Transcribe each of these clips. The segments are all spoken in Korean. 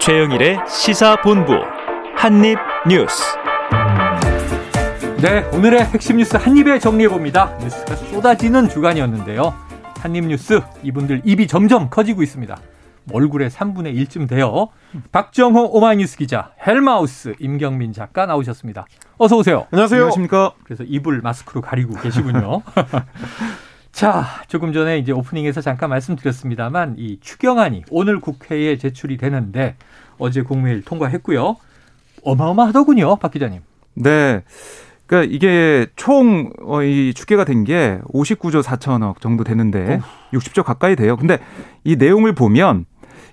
최영일의 시사본부 한입뉴스. 네, 오늘의 핵심 뉴스 한입에 정리해 봅니다. 뉴스가 쏟아지는 주간이었는데요. 한입뉴스 이분들 입이 점점 커지고 있습니다. 얼굴의 3분의 1쯤 돼요. 박정호 오마이뉴스 기자, 헬마우스 임경민 작가 나오셨습니다. 어서 오세요. 안녕하세요. 안녕하십니까. 그래서 입을 마스크로 가리고 계시군요. 자, 조금 전에 이제 오프닝에서 잠깐 말씀드렸습니다만 이 추경안이 오늘 국회에 제출이 되는데 어제 국무회의 통과했고요. 어마어마하더군요, 박 기자님. 네. 그러니까 이게 총 이 축계가 된 게 59조 4천억 정도 되는데 어. 60조 가까이 돼요. 근데 이 내용을 보면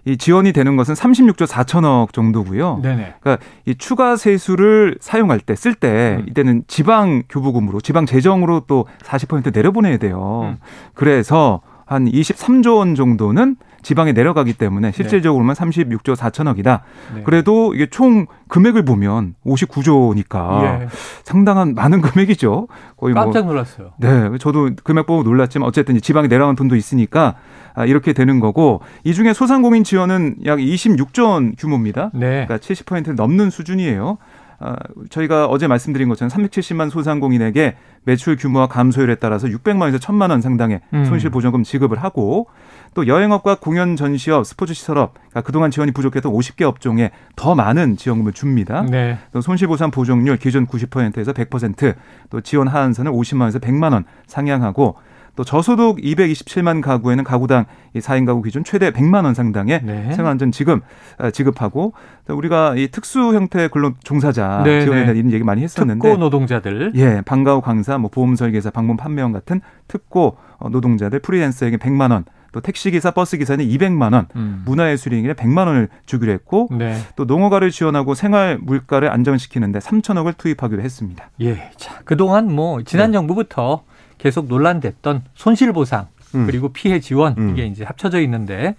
이 지원이 되는 것은 36조 4천억 정도고요. 네네. 그러니까 이 추가 세수를 사용할 때 쓸때 때 음. 이때는 지방 교부금으로 지방 재정으로 또 40% 내려보내야 돼요. 음. 그래서 한 23조 원 정도는 지방에 내려가기 때문에 실질적으로만 네. 36조 4천억이다. 네. 그래도 이게 총 금액을 보면 59조니까 예. 상당한 많은 금액이죠. 거의 뭐 깜짝 놀랐어요. 네, 저도 금액 보고 놀랐지만 어쨌든 지방에 내려간 돈도 있으니까 아, 이렇게 되는 거고 이 중에 소상공인 지원은 약 26조 원 규모입니다. 네. 그러니까 70%를 넘는 수준이에요. 아, 저희가 어제 말씀드린 것처럼 370만 소상공인에게 매출 규모와 감소율에 따라서 600만 원에서 1000만 원 상당의 음. 손실 보전금 지급을 하고 또 여행업과 공연 전시업, 스포츠 시설업 그러니까 그동안 지원이 부족했던 50개 업종에 더 많은 지원금을 줍니다. 네. 또 손실 보상 보정률 기존 90%에서 100%또 지원 하한선을 50만 원에서 100만 원 상향하고 또 저소득 227만 가구에는 가구당 4인 가구 기준 최대 100만 원 상당의 네. 생활안전 지급 아, 지급하고 또 우리가 이 특수 형태 근로 종사자 네, 지원에 대한 네. 이런 얘기 많이 했었는데 특고 노동자들 예 방과후 강사 뭐 보험 설계사 방문 판매원 같은 특고 어, 노동자들 프리랜서에게 100만 원또 택시기사, 버스기사는 200만 원, 음. 문화예술인에게 100만 원을 주기로 했고 네. 또 농어가를 지원하고 생활 물가를 안정시키는데 3천억을 투입하기로 했습니다. 예, 자 그동안 뭐 지난 네. 정부부터 계속 논란됐던 손실보상 음. 그리고 피해 지원 음. 이게 이제 합쳐져 있는데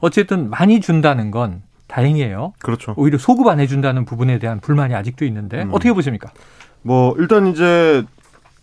어쨌든 많이 준다는 건 다행이에요. 그렇죠. 오히려 소급 안 해준다는 부분에 대한 불만이 아직도 있는데 음. 어떻게 보십니까? 뭐 일단 이제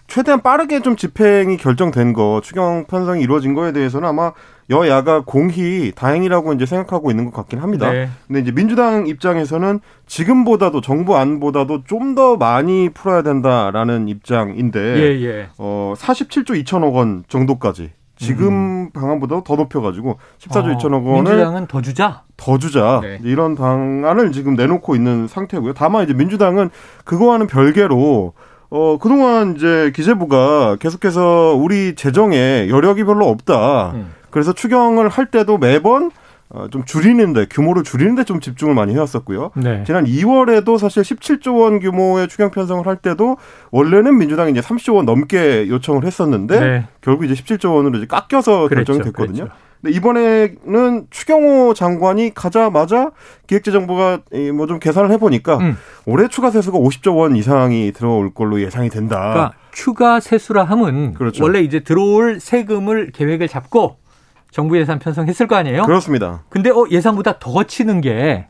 최대한 빠르게 좀 집행이 결정된 거 추경 편성이 이루어진 거에 대해서는 아마 여야가 공히 다행이라고 이제 생각하고 있는 것 같긴 합니다. 네. 근데 이제 민주당 입장에서는 지금보다도 정부 안보다도 좀 더 많이 풀어야 된다라는 입장인데 예, 예. 어 47조 2천억 원 정도까지 지금 음. 방안보다 더 높여가지고 14조 어, 2천억 원을 민주당은 더 주자. 더 주자 네. 이런 방안을 지금 내놓고 있는 상태고요. 다만 이제 민주당은 그거와는 별개로 어 그동안 이제 기재부가 계속해서 우리 재정에 여력이 별로 없다. 음. 그래서 추경을 할 때도 매번 어, 좀 줄이는데 규모를 줄이는데 좀 집중을 많이 해왔었고요. 네. 지난 2월에도 사실 17조 원 규모의 추경 편성을 할 때도 원래는 민주당이 이제 30조 원 넘게 요청을 했었는데 네. 결국 이제 17조 원으로 이제 깎여서 그랬죠, 결정이 됐거든요. 그랬죠. 근데 이번에는 추경호 장관이 가자마자 기획재정부가 뭐 좀 계산을 해보니까 음. 올해 추가 세수가 50조 원 이상이 들어올 걸로 예상이 된다. 그러니까 추가 세수라 함은 그렇죠. 원래 이제 들어올 세금을 계획을 잡고 정부 예산 편성했을 거 아니에요? 그렇습니다. 근데 어 예상보다 더 치는 게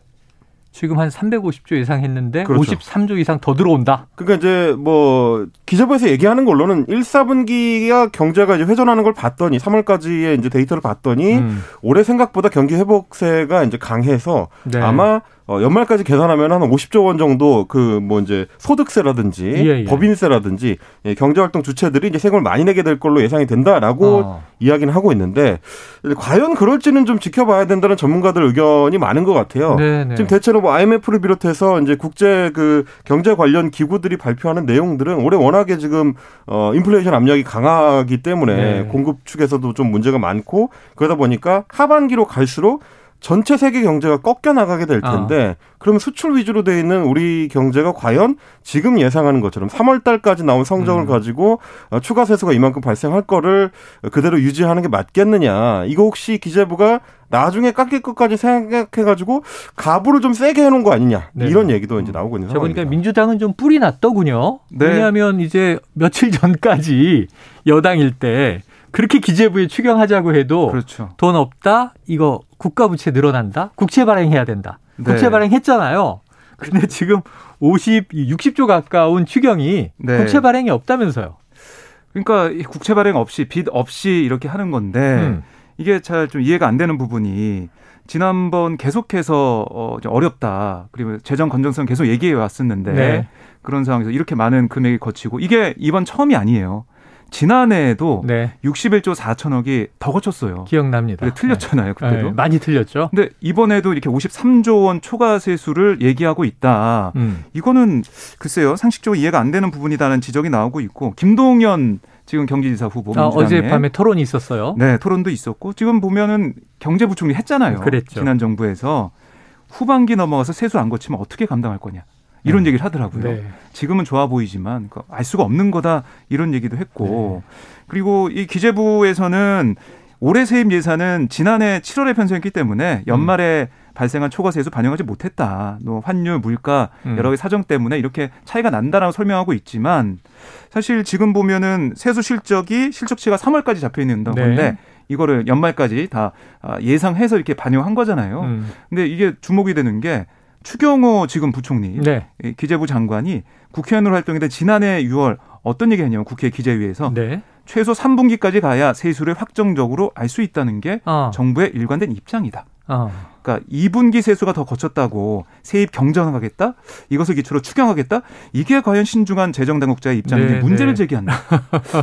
지금 한 350조 예상했는데 그렇죠. 53조 이상 더 들어온다. 그러니까 이제 뭐 기재부에서 얘기하는 걸로는 1, 4분기가 경제가 이제 회전하는 걸 봤더니 3월까지의 이제 데이터를 봤더니 음. 올해 생각보다 경기 회복세가 이제 강해서 네. 아마 어, 연말까지 계산하면 한 50조 원 정도 그 뭐 이제 소득세라든지 예, 예. 법인세라든지 예, 경제활동 주체들이 이제 세금을 많이 내게 될 걸로 예상이 된다라고 어. 이야기는 하고 있는데 과연 그럴지는 좀 지켜봐야 된다는 전문가들 의견이 많은 것 같아요. 네네. 네. 지금 대체로 뭐 IMF를 비롯해서 이제 국제 그 경제 관련 기구들이 발표하는 내용들은 올해 워낙에 지금 어 인플레이션 압력이 강하기 때문에 네. 공급 측에서도 좀 문제가 많고 그러다 보니까 하반기로 갈수록 전체 세계 경제가 꺾여 나가게 될 텐데 어. 그러면 수출 위주로 돼 있는 우리 경제가 과연 지금 예상하는 것처럼 3월 달까지 나온 성적을 음. 가지고 어, 추가 세수가 이만큼 발생할 거를 그대로 유지하는 게 맞겠느냐. 이거 혹시 기재부가 나중에 깎일 것까지 생각해가지고 가부를 좀 세게 해놓은 거 아니냐 네. 이런 얘기도 이제 나오고 있는 상황입니다. 그러니까 민주당은 좀 뿌리 났더군요. 네. 왜냐하면 이제 며칠 전까지 여당일 때 그렇게 기재부에 추경하자고 해도 그렇죠. 돈 없다 이거 국가 부채 늘어난다 국채 발행해야 된다 네. 국채 발행했잖아요. 근데 지금 50, 60조 가까운 추경이 네. 국채 발행이 없다면서요. 그러니까 국채 발행 없이 빚 없이 이렇게 하는 건데 음. 이게 잘 좀 이해가 안 되는 부분이 지난번 계속해서 어, 어렵다. 그리고 재정 건전성 계속 얘기해 왔었는데 네. 그런 상황에서 이렇게 많은 금액이 거치고 이게 이번 처음이 아니에요. 지난해에도 네. 61조 4천억이 더 거쳤어요. 기억납니다. 틀렸잖아요, 그때도. 네, 많이 틀렸죠. 근데 이번에도 이렇게 53조 원 초과 세수를 얘기하고 있다. 음. 이거는 글쎄요, 상식적으로 이해가 안 되는 부분이다는 지적이 나오고 있고 김동연 지금 경기지사 후보 아, 어젯밤에 토론이 있었어요. 네, 토론도 있었고 지금 보면은 경제부총리 했잖아요. 그랬죠. 지난 정부에서 후반기 넘어가서 세수 안 거치면 어떻게 감당할 거냐. 이런 네. 얘기를 하더라고요. 네. 지금은 좋아 보이지만 그알 수가 없는 거다 이런 얘기도 했고 네. 그리고 이 기재부에서는 올해 세입 예산은 지난해 7월에 편성했기 때문에 연말에 음. 발생한 초과세에서 반영하지 못했다. 또 환율, 물가 음. 여러 가지 사정 때문에 이렇게 차이가 난다라고 설명하고 있지만 사실 지금 보면은 세수 실적이 실적치가 3월까지 잡혀 있는 네. 건데 이거를 연말까지 다 아, 예상해서 이렇게 반영한 거잖아요. 음. 근데 이게 주목이 되는 게 추경호 지금 부총리 네. 기재부 장관이 국회의원으로 활동했던 지난해 6월 어떤 얘기 했냐면 국회 기재위에서 네. 최소 3분기까지 가야 세수를 확정적으로 알 수 있다는 게 어. 정부의 일관된 입장이다. 어. 그러니까 2분기 세수가 더 거쳤다고 세입 경정하겠다? 이것을 기초로 추경하겠다? 이게 과연 신중한 재정 당국자의 입장인지 네, 문제를 네. 제기한다.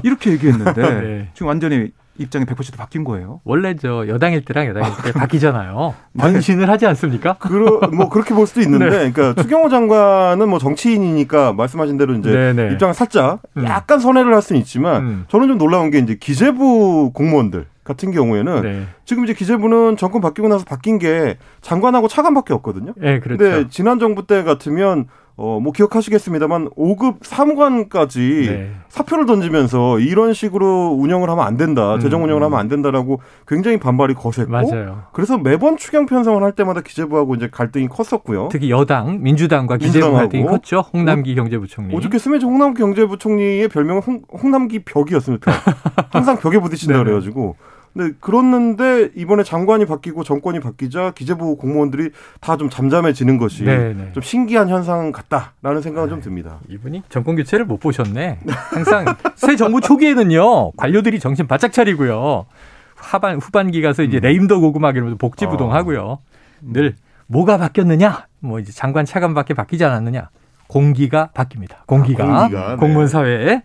이렇게 얘기했는데 네. 지금 완전히 입장이 100% 바뀐 거예요. 원래 저 여당일 때랑 여당일 때 아, 바뀌잖아요. 변신을 하지 않습니까? 그러, 뭐 그렇게 볼 수도 있는데, 네. 그러니까 추경호 장관은 뭐 정치인이니까 말씀하신 대로 이제 네네. 입장을 살짝 음. 약간 선회를 할 수는 있지만, 음. 저는 좀 놀라운 게 이제 기재부 공무원들 같은 경우에는 네. 지금 이제 기재부는 정권 바뀌고 나서 바뀐 게 장관하고 차관밖에 없거든요. 네, 그렇죠. 근데 지난 정부 때 같으면 어, 뭐 기억하시겠습니다만 5급 사무관까지 네. 사표를 던지면서 이런 식으로 운영을 하면 안 된다. 음. 재정 운영을 하면 안 된다라고 굉장히 반발이 거셌고 맞아요. 그래서 매번 추경 편성을 할 때마다 기재부하고 이제 갈등이 컸었고요. 특히 여당 민주당과 기재부 갈등이 컸죠. 홍남기 경제부총리. 오죽했으면 홍남기 경제부총리의 별명은 홍, 홍남기 벽이었습니다. 항상 벽에 부딪힌다 그래 가지고 네, 그렇는데 이번에 장관이 바뀌고 정권이 바뀌자 기재부 공무원들이 다 좀 잠잠해지는 것이 네네. 네. 좀 신기한 현상 같다라는 생각은 좀 듭니다. 이분이 정권 교체를 못 보셨네. 항상 새 정부 초기에는요 관료들이 정신 바짝 차리고요. 하반 후반기 가서 이제 음. 레임더 고구마 이러면서 복지부동 아. 하고요. 늘 뭐가 바뀌었느냐? 뭐 이제 장관 차관밖에 바뀌지 않았느냐? 공기가 바뀝니다. 공기가, 아, 공기가 네. 공무원 사회에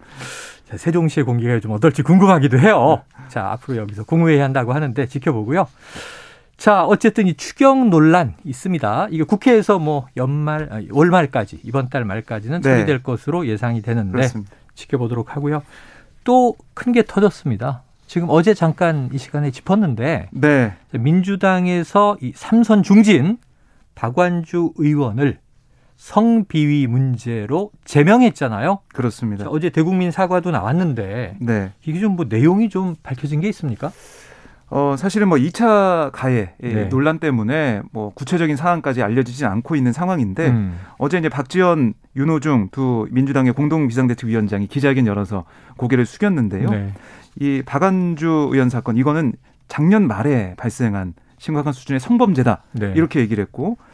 세종시의 공기가 좀 어떨지 궁금하기도 해요. 자, 앞으로 여기서 공회의 한다고 하는데 지켜보고요. 자, 어쨌든 이 추경 논란 있습니다. 이게 국회에서 뭐 연말, 월말까지, 이번 달 말까지는 네. 처리될 것으로 예상이 되는데 그렇습니다. 지켜보도록 하고요. 또 큰 게 터졌습니다. 지금 어제 잠깐 이 시간에 짚었는데 네. 민주당에서 이 삼선 중진 박완주 의원을 성비위 문제로 제명했잖아요. 그렇습니다. 자, 어제 대국민 사과도 나왔는데 네. 이게 좀 뭐 내용이 좀 밝혀진 게 있습니까? 어, 사실은 뭐 2차 가해 네. 논란 때문에 뭐 구체적인 사항까지 알려지진 않고 있는 상황인데 음. 어제 이제 박지원, 윤호중 두 민주당의 공동 비상대책위원장이 기자회견 열어서 고개를 숙였는데요. 네. 이 박안주 의원 사건 이거는 작년 말에 발생한 심각한 수준의 성범죄다 네. 이렇게 얘기를 했고 아,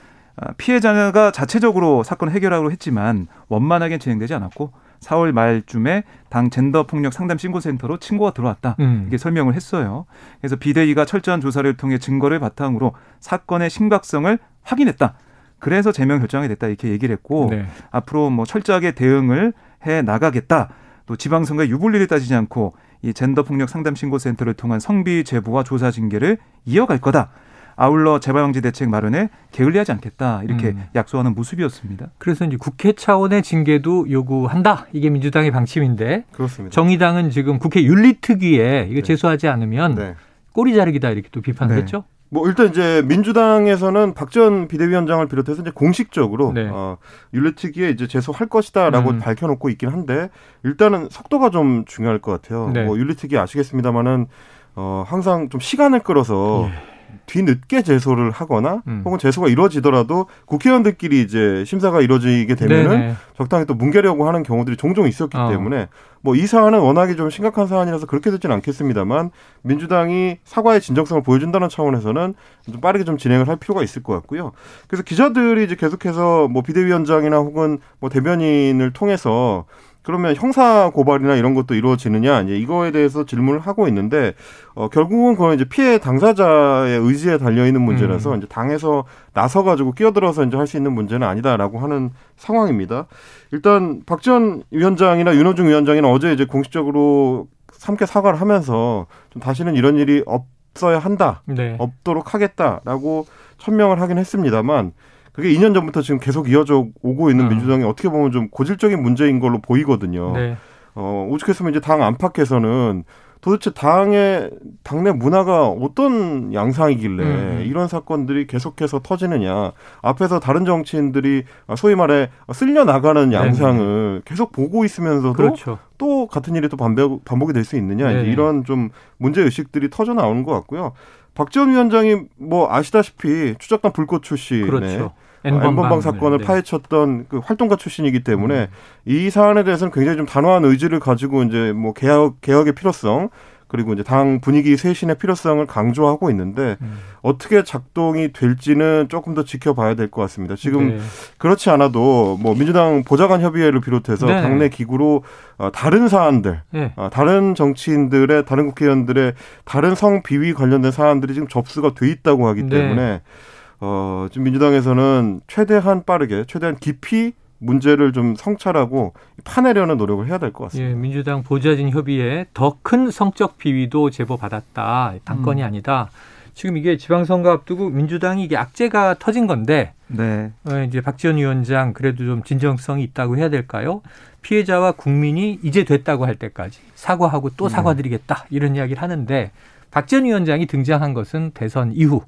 피해자가 자체적으로 사건을 해결하기로 했지만 원만하게 진행되지 않았고 4월 말쯤에 당 젠더 폭력 상담 신고센터로 친구가 들어왔다 음. 이게 설명을 했어요. 그래서 비대위가 철저한 조사를 통해 증거를 바탕으로 사건의 심각성을 확인했다. 그래서 제명 결정이 됐다 이렇게 얘기를 했고 네. 앞으로 뭐 철저하게 대응을 해 나가겠다. 또 지방선거의 유불리를 따지지 않고 이 젠더 폭력 상담 신고센터를 통한 성비 제보와 조사 징계를 이어갈 거다. 아울러 재발방지 대책 마련에 게을리하지 않겠다 이렇게 음. 약속하는 모습이었습니다. 그래서 이제 국회 차원의 징계도 요구한다 이게 민주당의 방침인데 그렇습니다. 정의당은 지금 국회 윤리특위에 이거 네. 제소하지 않으면 네. 꼬리 자르기다 이렇게 또 비판을 네. 했죠. 뭐 일단 이제 민주당에서는 박지원 비대위원장을 비롯해서 이제 공식적으로 네. 어, 윤리특위에 이제 제소할 것이다라고 음. 밝혀놓고 있긴 한데 일단은 속도가 좀 중요할 것 같아요. 네. 뭐 윤리특위 아시겠습니다만은 어, 항상 좀 시간을 끌어서 예. 뒤늦게 제소를 하거나 음. 혹은 제소가 이루어지더라도 국회의원들끼리 이제 심사가 이루어지게 되면은 네네. 적당히 또 뭉개려고 하는 경우들이 종종 있었기 어. 때문에 뭐 이 사안은 워낙에 좀 심각한 사안이라서 그렇게 되지는 않겠습니다만 민주당이 사과의 진정성을 보여준다는 차원에서는 좀 빠르게 좀 진행을 할 필요가 있을 것 같고요. 그래서 기자들이 이제 계속해서 뭐 비대위원장이나 혹은 뭐 대변인을 통해서 그러면 형사 고발이나 이런 것도 이루어지느냐 이제 이거에 대해서 질문을 하고 있는데 어 결국은 그건 이제 피해 당사자의 의지에 달려 있는 문제라서 음. 이제 당에서 나서 가지고 끼어들어서 이제 할 수 있는 문제는 아니다라고 하는 상황입니다. 일단 박지원 위원장이나 윤호중 위원장이나 어제 이제 공식적으로 함께 사과를 하면서 좀 다시는 이런 일이 없어야 한다, 네. 없도록 하겠다라고 천명을 하긴 했습니다만 그게 2년 전부터 지금 계속 이어져 오고 있는 어. 민주당이 어떻게 보면 좀 고질적인 문제인 걸로 보이거든요. 네. 어, 오죽했으면 이제 당 안팎에서는 도대체 당의 당내 문화가 어떤 양상이길래 음. 이런 사건들이 계속해서 터지느냐 앞에서 다른 정치인들이 소위 말해 쓸려 나가는 양상을 네네. 계속 보고 있으면서도 그렇죠. 또 같은 일이 또 반복, 반복이 될 수 있느냐 이제 이런 좀 문제 의식들이 터져 나오는 것 같고요. 박지원 위원장이 뭐 아시다시피 추적단 불꽃 출신의 그렇죠. 엠번방 사건을 네. 파헤쳤던 그 활동가 출신이기 때문에 음. 이 사안에 대해서는 굉장히 좀 단호한 의지를 가지고 이제 뭐 개혁 개혁의 필요성 그리고 이제 당 분위기 쇄신의 필요성을 강조하고 있는데 음. 어떻게 작동이 될지는 조금 더 지켜봐야 될 것 같습니다. 지금 네. 그렇지 않아도 뭐 민주당 보좌관 협의회를 비롯해서 네. 당내 기구로 어, 다른 사안들, 네. 어, 다른 정치인들의 다른 국회의원들의 다른 성 비위 관련된 사안들이 지금 접수가 돼 있다고 하기 네. 때문에 어, 지금 민주당에서는 최대한 빠르게, 최대한 깊이 문제를 좀 성찰하고 파내려는 노력을 해야 될 것 같습니다. 예, 민주당 보좌진 협의회 더큰 성적 비위도 제보 받았다. 당권이 음. 아니다. 지금 이게 지방선거 앞두고 민주당이 이게 악재가 터진 건데, 네. 어, 이제 박지원 위원장 그래도 좀 진정성이 있다고 해야 될까요? 피해자와 국민이 이제 됐다고 할 때까지 사과하고 또 네. 사과드리겠다 이런 이야기를 하는데 박지원 위원장이 등장한 것은 대선 이후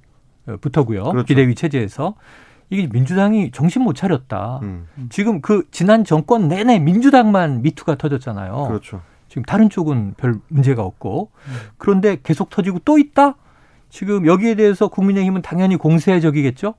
부터고요. 그렇죠. 비대위 체제에서 이게 민주당이 정신 못 차렸다. 음. 지금 그 지난 정권 내내 민주당만 미투가 터졌잖아요. 그렇죠. 지금 다른 쪽은 별 문제가 없고 음. 그런데 계속 터지고 또 있다. 지금 여기에 대해서 국민의힘은 당연히 공세적이겠죠.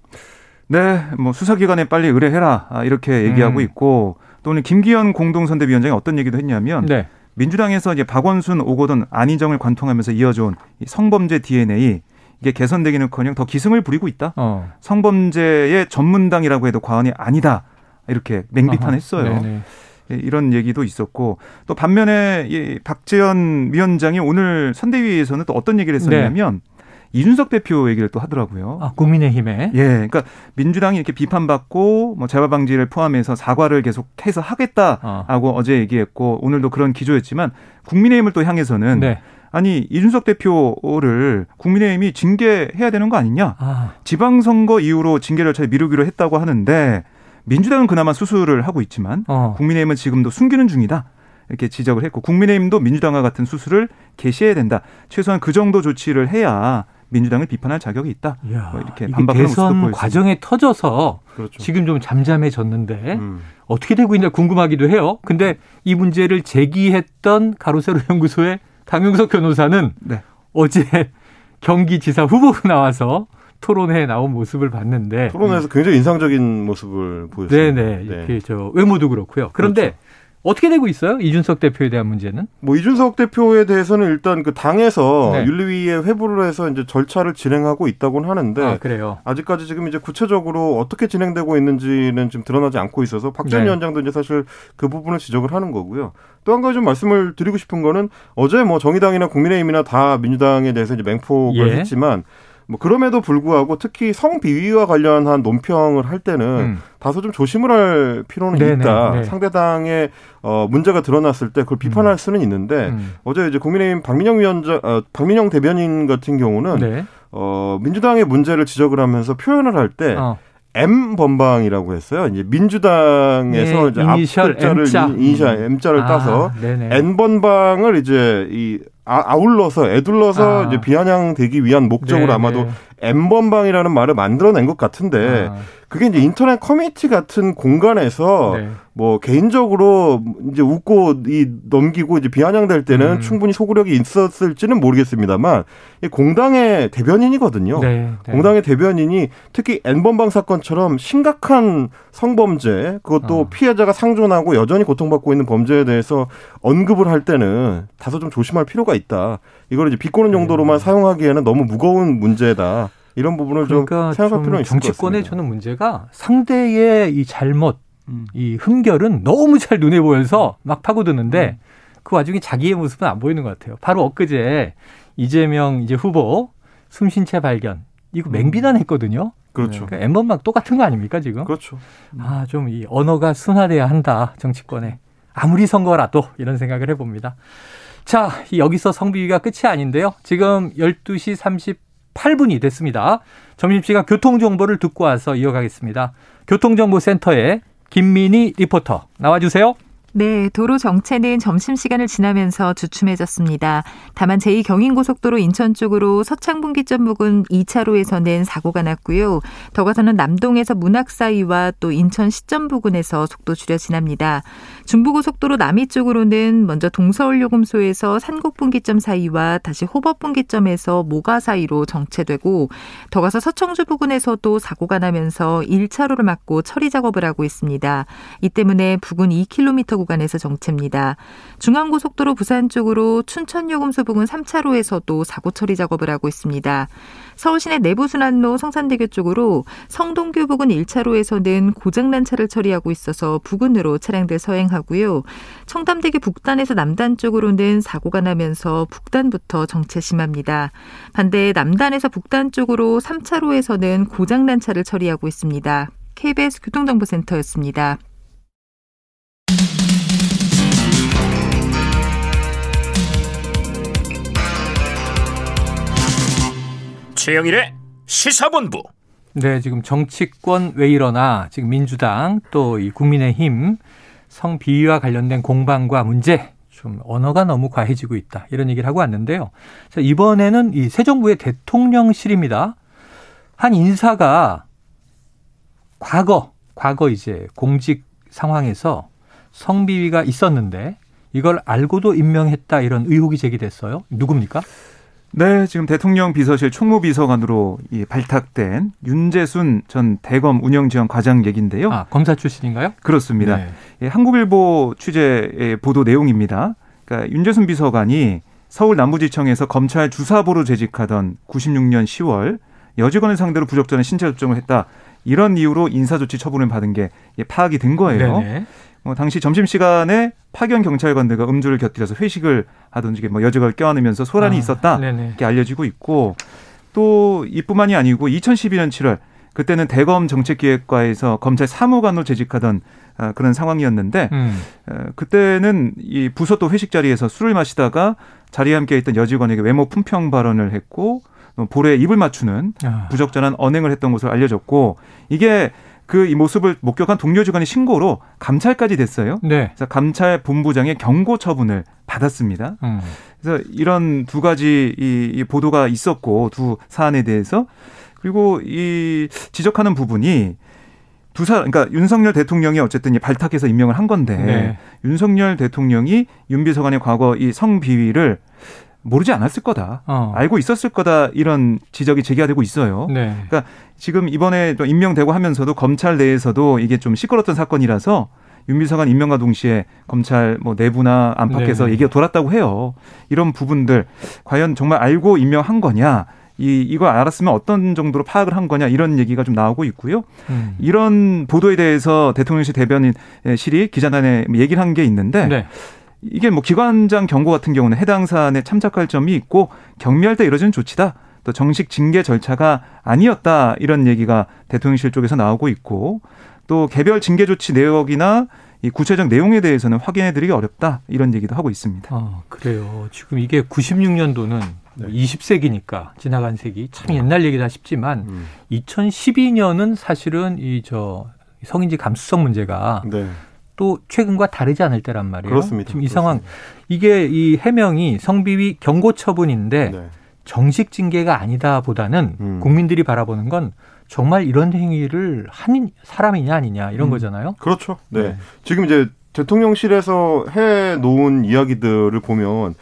네, 뭐 수사기관에 빨리 의뢰해라 아, 이렇게 얘기하고 음. 있고 또 오늘 김기현 공동선대위원장이 어떤 얘기도 했냐면 네. 민주당에서 이제 박원순, 오거돈, 안희정을 관통하면서 이어져온 성범죄 DNA 이게 개선되기는커녕 더 기승을 부리고 있다. 어. 성범죄의 전문당이라고 해도 과언이 아니다. 이렇게 맹비판했어요. 예, 이런 얘기도 있었고 또 반면에 이 박재현 위원장이 오늘 선대위에서는 또 어떤 얘기를 했었냐면 네. 이준석 대표 얘기를 또 하더라고요. 아, 국민의힘에. 예. 그러니까 민주당이 이렇게 비판받고 뭐 재발 방지를 포함해서 사과를 계속해서 하겠다라고 어. 제 얘기했고 오늘도 그런 기조였지만 국민의힘을 또 향해서는 네. 아니 이준석 대표를 국민의힘이 징계해야 되는 거 아니냐? 아. 지방선거 이후로 징계 절차에 미루기로 했다고 하는데 민주당은 그나마 수술을 하고 있지만 어. 국민의힘은 지금도 숨기는 중이다. 이렇게 지적을 했고 국민의힘도 민주당과 같은 수술을 개시해야 된다. 최소한 그 정도 조치를 해야 민주당을 비판할 자격이 있다. 이야, 뭐 이렇게 반박하는 대선 과정에 터져서 그렇죠. 지금 좀 잠잠해졌는데 음. 어떻게 되고 있냐 궁금하기도 해요. 근데 이 문제를 제기했던 가로세로 연구소의 강용석 변호사는 네. 어제 경기지사 후보로 나와서 토론회에 나온 모습을 봤는데 토론회에서 굉장히 인상적인 모습을 보였어요. 네네 네. 이렇게 저 외모도 그렇고요. 그런데 그렇죠. 어떻게 되고 있어요? 이준석 대표에 대한 문제는? 뭐 이준석 대표에 대해서는 일단 그 당에서 네. 윤리위에 회부를 해서 이제 절차를 진행하고 있다고는 하는데 아, 그래요. 아직까지 지금 이제 구체적으로 어떻게 진행되고 있는지는 지금 드러나지 않고 있어서 박전 네. 위원장도 이제 사실 그 부분을 지적을 하는 거고요. 또 한 가지 좀 말씀을 드리고 싶은 거는 어제 뭐 정의당이나 국민의힘이나 다 민주당에 대해서 이제 맹폭을 예. 했지만 뭐 그럼에도 불구하고 특히 성 비위와 관련한 논평을 할 때는 음. 다소 좀 조심을 할 필요는 네네, 있다. 네. 상대당의 어 문제가 드러났을 때 그걸 비판할 음. 수는 있는데 음. 어제 이제 국민의힘 박민영 위원장 어, 박민영 대변인 같은 경우는 네. 어 민주당의 문제를 지적을 하면서 표현을 할때 어. M 번방이라고 했어요. 이제 민주당에서 네, 이제 앞 글자를 이니셜 M자를 아, 따서 네네. N 번방을 이제 이 아, 아울러서 애둘러서 아. 이제 비아냥되기 위한 목적으로 네네. 아마도 M 번방이라는 말을 만들어낸 것 같은데 아. 그게 이제 인터넷 커뮤니티 같은 공간에서 네. 뭐 개인적으로 이제 웃고 이 넘기고 이제 비아냥될 때는 음. 충분히 소구력이 있었을지는 모르겠습니다만 이 공당의 대변인이거든요. 네, 네. 공당의 대변인이 특히 N번방 사건처럼 심각한 성범죄 그것도 어. 피해자가 상존하고 여전히 고통받고 있는 범죄에 대해서 언급을 할 때는 다소 좀 조심할 필요가 있다. 이걸 이제 비꼬는 용도로만 네. 사용하기에는 너무 무거운 문제다. 이런 부분을 그러니까 좀 생각할 필요는 있을 것 정치권의 저는 문제가 상대의 이 잘못 음. 이 흠결은 너무 잘 눈에 보여서 막 파고드는데 음. 그 와중에 자기의 모습은 안 보이는 것 같아요. 바로 엊그제 이재명 이제 후보 숨쉰 채 발견 이거 음. 맹비난했거든요. 그렇죠. 그러니까 엠번막 똑같은 거 아닙니까 지금? 그렇죠. 아 좀 이 언어가 순화돼야 한다 정치권에 아무리 선거라도 이런 생각을 해봅니다. 자 여기서 성비위가 끝이 아닌데요. 지금 12시 38분이 됐습니다. 점심시간 교통정보를 듣고 와서 이어가겠습니다. 교통정보센터에 김민희 리포터 나와주세요. 네, 도로 정체는 점심시간을 지나면서 주춤해졌습니다. 다만 제2경인고속도로 인천 쪽으로 서창분기점 부근 2차로에서는 사고가 났고요. 더 가서는 남동에서 문학 사이와 또 인천 시점 부근에서 속도 줄여 지납니다. 중부고속도로 남이 쪽으로는 먼저 동서울요금소에서 산곡분기점 사이와 다시 호법분기점에서 모가 사이로 정체되고 더 가서 서청주 부근에서도 사고가 나면서 1차로를 막고 처리 작업을 하고 있습니다. 이 때문에 부근 2km 구간에서 정체입니다. 중앙고속도로 부산 쪽으로 춘천요금소 부근 3차로에서도 사고 처리 작업을 하고 있습니다. 서울시내 내부순환로 성산대교 쪽으로 성동교 부근 1차로에서는 고장난 차를 처리하고 있어서 부근으로 차량들 서행하고요. 청담대교 북단에서 남단 쪽으로는 사고가 나면서 북단부터 정체 심합니다. 반대 남단에서 북단 쪽으로 3차로에서는 고장난 차를 처리하고 있습니다. KBS 교통정보센터였습니다. 최영일의 시사본부. 네, 지금 정치권 왜 이러나 지금 민주당 또 이 국민의힘 성비위와 관련된 공방과 문제 좀 언어가 너무 과해지고 있다 이런 얘기를 하고 왔는데요. 자, 이번에는 이 새 정부의 대통령실입니다. 한 인사가 과거 과거 이제 공직 상황에서 성비위가 있었는데 이걸 알고도 임명했다 이런 의혹이 제기됐어요. 누굽니까? 네, 지금 대통령 비서실 총무비서관으로 이 발탁된 윤재순 전 대검 운영지원 과장 얘기인데요. 아, 검사 출신인가요? 그렇습니다. 네. 예, 한국일보 취재의 보도 내용입니다. 그러니까 윤재순 비서관이 서울 남부지청에서 검찰 주사보로 재직하던 96년 10월 여직원을 상대로 부적절한 신체 접종을 했다. 이런 이유로 인사조치 처분을 받은 게 파악이 된 거예요. 네네. 뭐 당시 점심 시간에 파견 경찰관들과 음주를 곁들여서 회식을 하던 중에 뭐 여직을 껴안으면서 소란이 아, 있었다 네네. 이렇게 알려지고 있고 또 이뿐만이 아니고 2012년 7월 그때는 대검 정책기획과에서 검찰 사무관으로 재직하던 아, 그런 상황이었는데 음. 그때는 이 부서 또 회식 자리에서 술을 마시다가 자리에 함께 있던 여직원에게 외모 품평 발언을 했고 볼에 입을 맞추는 아. 부적절한 언행을 했던 것으로 알려졌고 이게 그 이 모습을 목격한 동료 직원의 신고로 감찰까지 됐어요. 네. 그래서 감찰 본부장의 경고 처분을 받았습니다. 음. 그래서 이런 두 가지 이, 이 보도가 있었고 두 사안에 대해서 그리고 이 지적하는 부분이 두 사, 그러니까 윤석열 대통령이 어쨌든 이 발탁해서 임명을 한 건데 네. 윤석열 대통령이 윤 비서관의 과거 이 성비위를 모르지 않았을 거다. 어. 알고 있었을 거다. 이런 지적이 제기되고 있어요. 네. 그러니까 지금 이번에 또 임명되고 하면서도 검찰 내에서도 이게 좀 시끄럽던 사건이라서 윤미서관 임명과 동시에 검찰 뭐 내부나 안팎에서 네네. 얘기가 돌았다고 해요. 이런 부분들 과연 정말 알고 임명한 거냐? 이 이거 알았으면 어떤 정도로 파악을 한 거냐 이런 얘기가 좀 나오고 있고요. 음. 이런 보도에 대해서 대통령실 대변인실이 기자단에 얘기를 한 게 있는데 네. 이게 뭐 기관장 경고 같은 경우는 해당 사안에 참작할 점이 있고 경미할 때 이뤄지는 조치다. 또 정식 징계 절차가 아니었다. 이런 얘기가 대통령실 쪽에서 나오고 있고 또 개별 징계 조치 내역이나 이 구체적 내용에 대해서는 확인해 드리기 어렵다. 이런 얘기도 하고 있습니다. 아, 그래요. 지금 이게 96년도는 네. 20세기니까 지나간 세기 참 옛날 얘기다 싶지만 음. 2012년은 사실은 이 저 성인지 감수성 문제가 네. 또 최근과 다르지 않을 때란 말이에요. 그렇습니다. 지금 이 상황 이게 이 해명이 성비위 경고 처분인데 네. 정식 징계가 아니다 보다는 음. 국민들이 바라보는 건 정말 이런 행위를 한 사람이냐 아니냐 이런 음. 거잖아요. 그렇죠. 네. 네. 지금 이제 대통령실에서 해 놓은 이야기들을 보면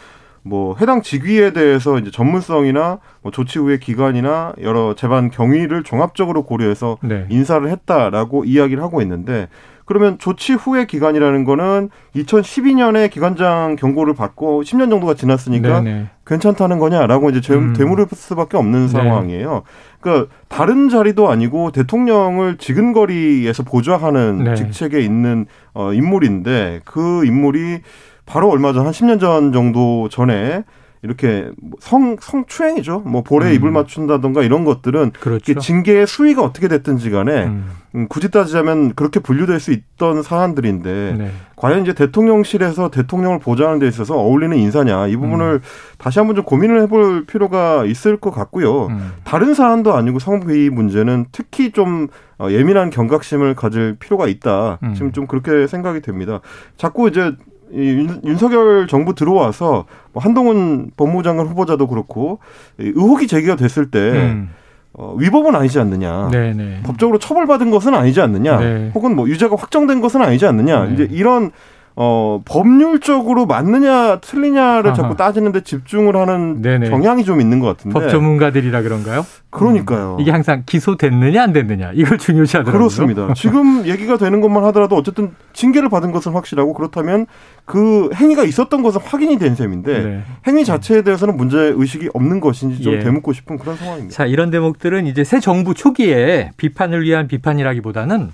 뭐 해당 직위에 대해서 이제 전문성이나 뭐 조치 후의 기간이나 여러 재반 경위를 종합적으로 고려해서 네. 인사를 했다라고 이야기를 하고 있는데 그러면 조치 후의 기간이라는 거는 2012년에 기관장 경고를 받고 10년 정도가 지났으니까 네네. 괜찮다는 거냐라고 이제 음. 되물을 수밖에 없는 네. 상황이에요. 그러니까 다른 자리도 아니고 대통령을 지근거리에서 보좌하는 네. 직책에 있는 어 인물인데 그 인물이 바로 얼마 전 한 10년 전 정도 전에 이렇게 성 성추행이죠. 뭐 볼에 음. 입을 맞춘다던가 이런 것들은 그렇죠. 징계의 수위가 어떻게 됐든지 간에 음. 음. 굳이 따지자면 그렇게 분류될 수 있던 사안들인데 네. 과연 이제 대통령실에서 대통령을 보좌하는 데 있어서 어울리는 인사냐 이 부분을 음. 다시 한번 좀 고민을 해볼 필요가 있을 것 같고요. 음. 다른 사안도 아니고 성비 문제는 특히 좀 어, 예민한 경각심을 가질 필요가 있다. 음. 지금 좀 그렇게 생각이 됩니다. 자꾸 이제 이 윤, 석열 정부 들어와서 뭐 한동훈 법무부 장관 후보자도 그렇고 의혹이 제기가 됐을 때 음. 어, 위법은 아니지 않느냐. 네네. 네. 법적으로 처벌받은 것은 아니지 않느냐. 네. 혹은 뭐 유죄가 확정된 것은 아니지 않느냐. 네. 이제 이런 어, 법률적으로 맞느냐 틀리냐를 아하. 자꾸 따지는데 집중을 하는 네네. 경향이 좀 있는 것 같은데. 법 전문가들이라 그런가요? 그러니까요. 음. 이게 항상 기소됐느냐 안 됐느냐 이걸 중요시하더라고요. 그렇습니다. 지금 얘기가 되는 것만 하더라도 어쨌든 징계를 받은 것은 확실하고 그렇다면 그 행위가 있었던 것은 확인이 된 셈인데 네. 행위 자체에 대해서는 문제 의식이 없는 것인지 좀 예. 되묻고 싶은 그런 상황입니다. 자 이런 대목들은 이제 새 정부 초기에 비판을 위한 비판이라기보다는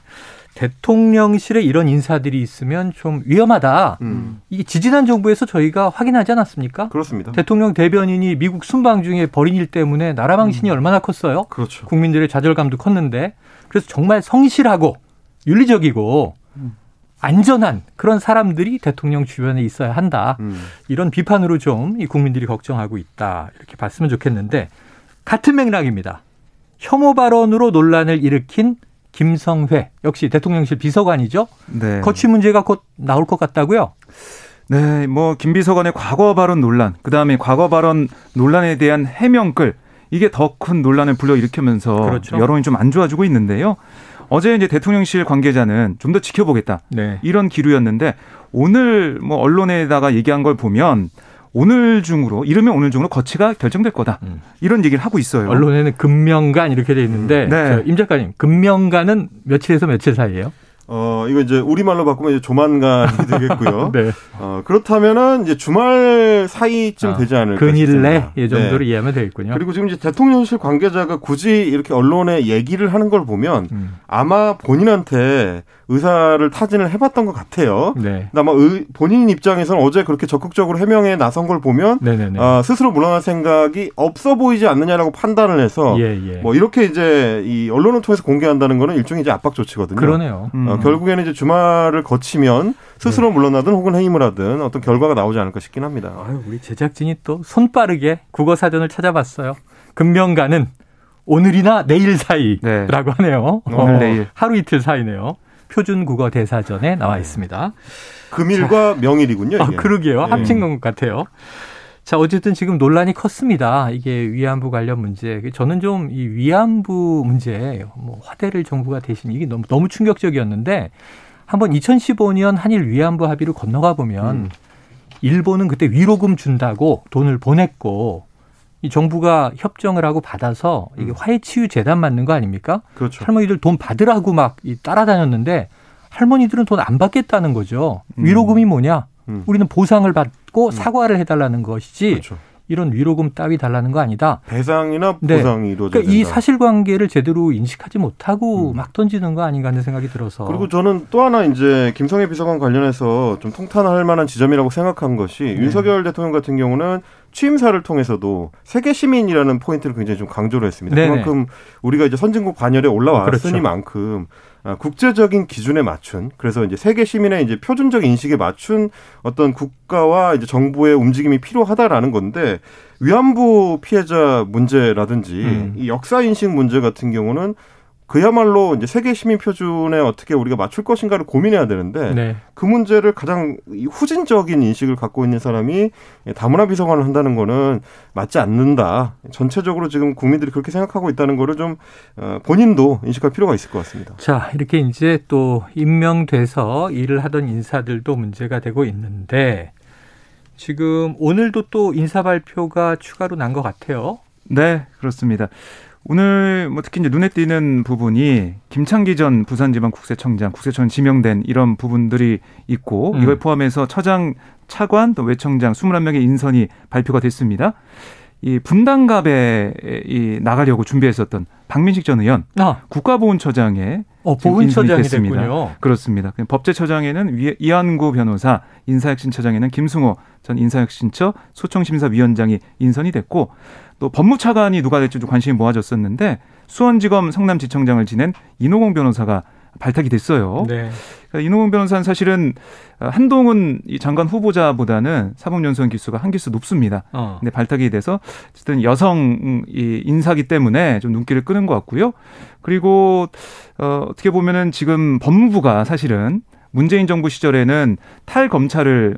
대통령실에 이런 인사들이 있으면 좀 위험하다. 음. 이게 지지난 정부에서 저희가 확인하지 않았습니까? 그렇습니다. 대통령 대변인이 미국 순방 중에 벌인 일 때문에 나라 망신이 음. 얼마나 컸어요? 그렇죠. 국민들의 좌절감도 컸는데 그래서 정말 성실하고 윤리적이고 음. 안전한 그런 사람들이 대통령 주변에 있어야 한다. 음. 이런 비판으로 좀 이 국민들이 걱정하고 있다. 이렇게 봤으면 좋겠는데 같은 맥락입니다. 혐오 발언으로 논란을 일으킨 김성회 역시 대통령실 비서관이죠. 네. 거취 문제가 곧 나올 것 같다고요? 네, 뭐 김 비서관의 과거 발언 논란, 그 다음에 과거 발언 논란에 대한 해명글 이게 더 큰 논란을 불러일으키면서 그렇죠. 여론이 좀 안 좋아지고 있는데요. 어제 이제 대통령실 관계자는 좀 더 지켜보겠다 네. 이런 기류였는데 오늘 뭐 언론에다가 얘기한 걸 보면 오늘 중으로 이르면 오늘 중으로 거치가 결정될 거다. 음. 이런 얘기를 하고 있어요. 언론에는 금명간 이렇게 돼 있는데 네. 임 작가님 금명간은 며칠에서 며칠 사이예요? 어, 이거 이제 우리말로 바꾸면 이제 조만간이 되겠고요. 네. 어, 그렇다면은 이제 주말 사이쯤 아, 되지 않을까. 근일 내이 정도로 네. 이해하면 되겠군요. 그리고 지금 이제 대통령실 관계자가 굳이 이렇게 언론에 얘기를 하는 걸 보면 음. 아마 본인한테 의사를 타진을 해봤던 것 같아요. 네. 아마 의, 본인 입장에서는 어제 그렇게 적극적으로 해명에 나선 걸 보면 어, 스스로 물러날 생각이 없어 보이지 않느냐라고 판단을 해서 예, 예. 뭐 이렇게 이제 이 언론을 통해서 공개한다는 거는 일종의 이제 압박 조치거든요. 그러네요. 음. 어, 결국에는 이제 주말을 거치면 스스로 네. 물러나든 혹은 해임을 하든 어떤 결과가 나오지 않을까 싶긴 합니다. 아유, 우리 제작진이 또 손빠르게 국어 사전을 찾아봤어요. 금명가는 오늘이나 내일 사이라고 네. 하네요. 오늘 어, 내일 하루 이틀 사이네요. 표준 국어 대사전에 나와 있습니다. 금일과 자, 명일이군요. 아, 그러게요. 네. 합친 것 같아요. 자, 어쨌든 지금 논란이 컸습니다. 이게 위안부 관련 문제. 저는 좀 이 위안부 문제, 뭐 화대를 정부가 대신 이게 너무, 너무 충격적이었는데 한번 2015년 한일 위안부 합의를 건너가 보면 음. 일본은 그때 위로금 준다고 돈을 보냈고 이 정부가 협정을 하고 받아서 이게 음. 화해치유 재단 맞는 거 아닙니까? 그렇죠. 할머니들 돈 받으라고 막 따라다녔는데 할머니들은 돈 안 받겠다는 거죠. 음. 위로금이 뭐냐? 음. 우리는 보상을 받고 음. 사과를 해달라는 것이지 그렇죠. 이런 위로금 따위 달라는 거 아니다. 배상이나 네. 보상이 네. 이루어져야 그러니까 이 사실관계를 제대로 인식하지 못하고 음. 막 던지는 거 아닌가 하는 생각이 들어서. 그리고 저는 또 하나 이제 김성애 비서관 관련해서 좀 통탄할 만한 지점이라고 생각한 것이 네. 윤석열 대통령 같은 경우는 취임사를 통해서도 세계 시민이라는 포인트를 굉장히 좀 강조를 했습니다. 네네. 그만큼 우리가 이제 선진국 반열에 올라왔으니만큼 그렇죠. 아, 국제적인 기준에 맞춘 그래서 이제 세계 시민의 이제 표준적 인식에 맞춘 어떤 국가와 이제 정부의 움직임이 필요하다라는 건데 위안부 피해자 문제라든지 음. 이 역사 인식 문제 같은 경우는 그야말로 이제 세계 시민 표준에 어떻게 우리가 맞출 것인가를 고민해야 되는데 네. 그 문제를 가장 후진적인 인식을 갖고 있는 사람이 다문화 비서관을 한다는 거는 맞지 않는다. 전체적으로 지금 국민들이 그렇게 생각하고 있다는 거를 좀 어, 본인도 인식할 필요가 있을 것 같습니다. 자, 이렇게 이제 또 임명돼서 일을 하던 인사들도 문제가 되고 있는데 지금 오늘도 또 인사 발표가 추가로 난 것 같아요. 네, 그렇습니다. 오늘 뭐 특히 이제 눈에 띄는 부분이 김창기 전 부산지방국세청장, 국세청 지명된 이런 부분들이 있고 음. 이걸 포함해서 처장, 차관 또 외청장 21명의 인선이 발표가 됐습니다. 이 분당갑에 이 나가려고 준비했었던 박민식 전 의원 아. 국가보훈처장에 어, 보훈처장이 됐습니다. 됐군요. 그렇습니다. 법제처장에는 이한구 변호사, 인사혁신처장에는 김승호 전 인사혁신처 소청심사위원장이 인선이 됐고 또 법무차관이 누가 될지 좀 관심이 모아졌었는데 수원지검 성남지청장을 지낸 이노공 변호사가 발탁이 됐어요. 네. 그러니까 이노공 변호사는 사실은 한동훈 장관 후보자보다는 사법연수원 기수가 한 기수 높습니다. 어. 근데 발탁이 돼서 어쨌든 여성 인사기 때문에 좀 눈길을 끄는 것 같고요. 그리고 어, 어떻게 보면은 지금 법무부가 사실은 문재인 정부 시절에는 탈 검찰을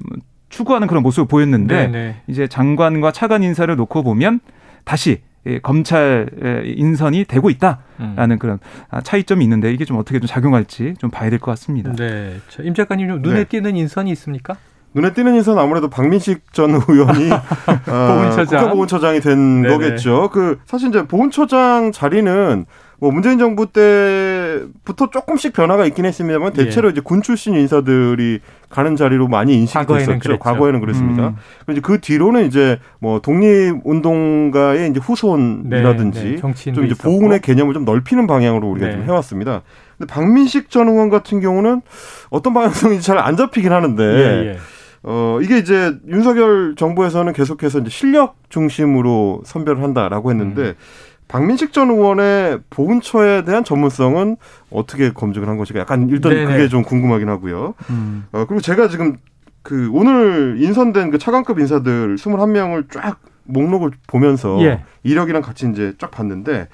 추구하는 그런 모습을 보였는데 네네. 네. 이제 장관과 차관 인사를 놓고 보면 다시 검찰 인선이 되고 있다라는 음. 그런 아, 차이점이 있는데 이게 좀 어떻게 좀 작용할지 좀 봐야 될 것 같습니다. 네, 임 작가님 좀 눈에 네. 띄는 인선이 있습니까? 눈에 띄는 인선 아무래도 박민식 전 의원이 어, 보훈처장. 국가보훈처장이 된 네네. 거겠죠. 그 사실 이제 보훈처장 자리는 뭐 문재인 정부 때부터 조금씩 변화가 있긴 했습니다만 대체로 예. 이제 군 출신 인사들이 가는 자리로 많이 인식이 과거에는 됐었죠. 그랬죠. 과거에는 그랬습니다. 음. 이제 그 뒤로는 이제 뭐 독립 운동가의 이제 후손이라든지 네, 네. 좀 이제 보훈의 개념을 좀 넓히는 방향으로 우리가 네. 좀 해왔습니다. 근데 박민식 전 의원 같은 경우는 어떤 방향성인지 잘 안 잡히긴 하는데 예, 예. 어, 이게 이제 윤석열 정부에서는 계속해서 이제 실력 중심으로 선별을 한다라고 했는데 음. 박민식 전 의원의 보훈처에 대한 전문성은 어떻게 검증을 한 것인가? 약간 일단 네네. 그게 좀 궁금하긴 하고요. 음. 어, 그리고 제가 지금 그 오늘 인선된 그 차관급 인사들 21명을 쫙 목록을 보면서 예. 이력이랑 같이 이제 쫙 봤는데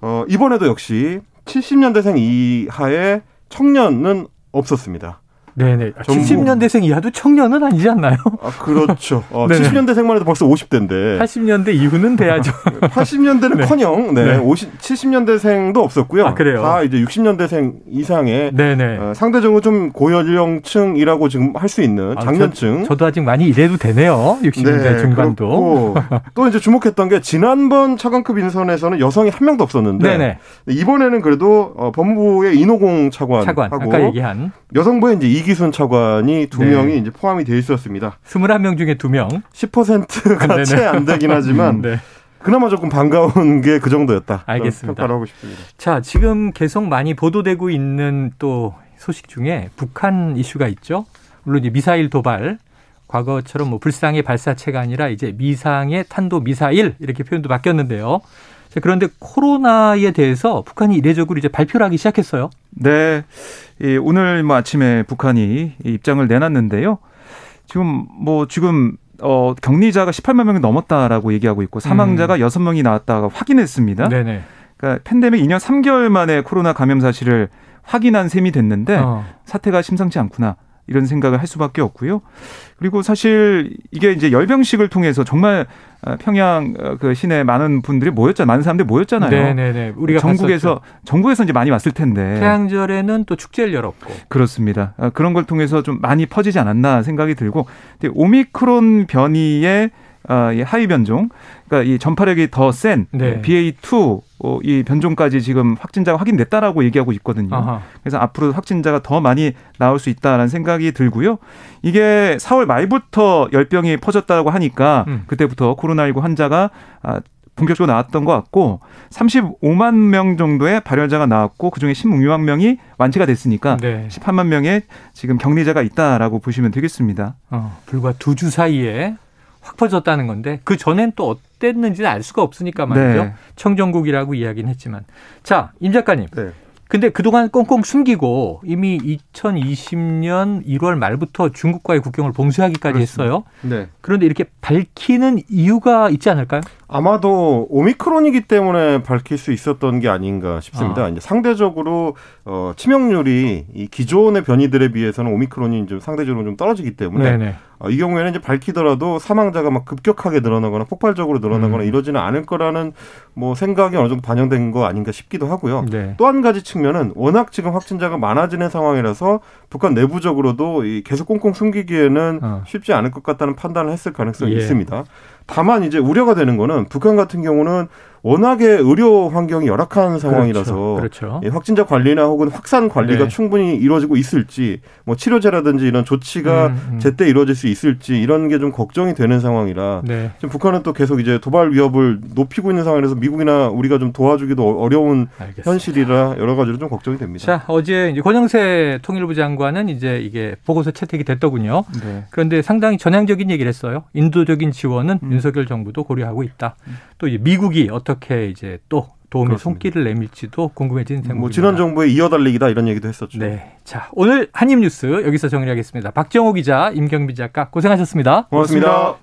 어, 이번에도 역시 70년대생 이하의 청년은 없었습니다. 네네. 70년대생 이하도 청년은 아니지 않나요? 아, 그렇죠. 어, 70년대생만 해도 벌써 50대인데. 80년대 이후는 돼야죠. 80년대는 네. 커녕, 네. 네. 50, 70년대생도 없었고요. 아, 그래요? 다 이제 60년대생 이상의 네네. 어, 상대적으로 좀 고연령층이라고 지금 할 수 있는 장년층. 아, 저, 도 아직 많이 이래도 되네요. 60년대 네, 중반도. 또 이제 주목했던 게 지난번 차관급 인선에서는 여성이 한 명도 없었는데 네네. 이번에는 그래도 어, 법무부의 인호공 차관하고 차관, 아까 얘기한 여성부의 이제 이기순 차관이 두 네. 명이 이제 포함이 돼 있었습니다. 21명 중에 2명. 10%가 채 안 되긴 하지만 네. 그나마 조금 반가운 게 그 정도였다. 알겠습니다. 평가를 하고 싶습니다. 자, 지금 계속 많이 보도되고 있는 또 소식 중에 북한 이슈가 있죠. 물론 이제 미사일 도발 과거처럼 뭐 불상의 발사체가 아니라 이제 미상의 탄도 미사일 이렇게 표현도 바뀌었는데요. 그런데 코로나에 대해서 북한이 이례적으로 이제 발표를 하기 시작했어요. 네. 이 오늘 뭐 아침에 북한이 입장을 내놨는데요. 지금 뭐 지금 어 격리자가 18만 명이 넘었다라고 얘기하고 있고 사망자가 음. 6명이 나왔다가 확인했습니다. 네네. 그러니까 팬데믹 2년 3개월 만에 코로나 감염 사실을 확인한 셈이 됐는데 어. 사태가 심상치 않구나. 이런 생각을 할 수밖에 없고요. 그리고 사실 이게 이제 열병식을 통해서 정말 어, 평양 어, 그 시내 많은 분들이 모였잖아요. 많은 사람들이 모였잖아요. 네네네. 우리가 전국에서 봤었죠. 전국에서 이제 많이 왔을 텐데. 태양절에는 또 축제를 열었고. 그렇습니다. 어, 그런 걸 통해서 좀 많이 퍼지지 않았나 생각이 들고 오미크론 변이의 어, 이 하위 변종, 그러니까 이 전파력이 더센 네. BA2 어, 이 변종까지 지금 확진자가 확인됐다라고 얘기하고 있거든요. 아하. 그래서 앞으로 확진자가 더 많이 나올 수 있다라는 생각이 들고요. 이게 4월 말부터 열병이 퍼졌다고 하니까 음. 그때부터 코로나19 환자가 아, 본격적으로 나왔던 것 같고 35만 명 정도의 발열자가 나왔고 그중에 16만 명이 완치가 됐으니까 네. 18만 명의 지금 격리자가 있다라고 보시면 되겠습니다. 어, 불과 두 주 사이에 확 퍼졌다는 건데 그 전엔 또 어땠는지는 알 수가 없으니까 말이죠. 네. 청정국이라고 이야기는 했지만 자 임 작가님. 네. 근데 그동안 꽁꽁 숨기고 이미 2020년 1월 말부터 중국과의 국경을 봉쇄하기까지 그렇습니다. 했어요. 네. 그런데 이렇게 밝히는 이유가 있지 않을까요? 아마도 오미크론이기 때문에 밝힐 수 있었던 게 아닌가 싶습니다. 아. 이제 상대적으로 어, 치명률이 이 기존의 변이들에 비해서는 오미크론이 좀 상대적으로 좀 떨어지기 때문에 어, 이 경우에는 이제 밝히더라도 사망자가 막 급격하게 늘어나거나 폭발적으로 늘어나거나 음. 이러지는 않을 거라는 뭐 생각이 어느 정도 반영된 거 아닌가 싶기도 하고요. 네. 또한 가지 측면은 워낙 지금 확진자가 많아지는 상황이라서 북한 내부적으로도 이 계속 꽁꽁 숨기기에는 어. 쉽지 않을 것 같다는 판단을 했을 가능성이 예. 있습니다. 다만 이제 우려가 되는 거는 북한 같은 경우는 워낙에 의료 환경이 열악한 상황이라서 그렇죠. 그렇죠. 확진자 관리나 혹은 확산 관리가 네. 충분히 이루어지고 있을지 뭐 치료제라든지 이런 조치가 음, 음. 제때 이루어질 수 있을지 이런 게 좀 걱정이 되는 상황이라 네. 지금 북한은 또 계속 이제 도발 위협을 높이고 있는 상황이라서 미국이나 우리가 좀 도와주기도 어려운 알겠습니다. 현실이라 여러 가지로 좀 걱정이 됩니다. 자 어제 이제 권영세 통일부 장관은 이제 이게 보고서 채택이 됐더군요. 네. 그런데 상당히 전향적인 얘기를 했어요. 인도적인 지원은 음. 윤석열 정부도 고려하고 있다. 음. 또 이제 미국이 어떻게 이제 또 도움의 그렇습니다. 손길을 내밀지도 궁금해지는 대목입니다. 뭐 지난 정부의 이어달리기다 이런 얘기도 했었죠. 네. 자, 오늘 한입 뉴스 여기서 정리하겠습니다. 박정호 기자, 임경비 작가 고생하셨습니다. 고맙습니다. 고맙습니다.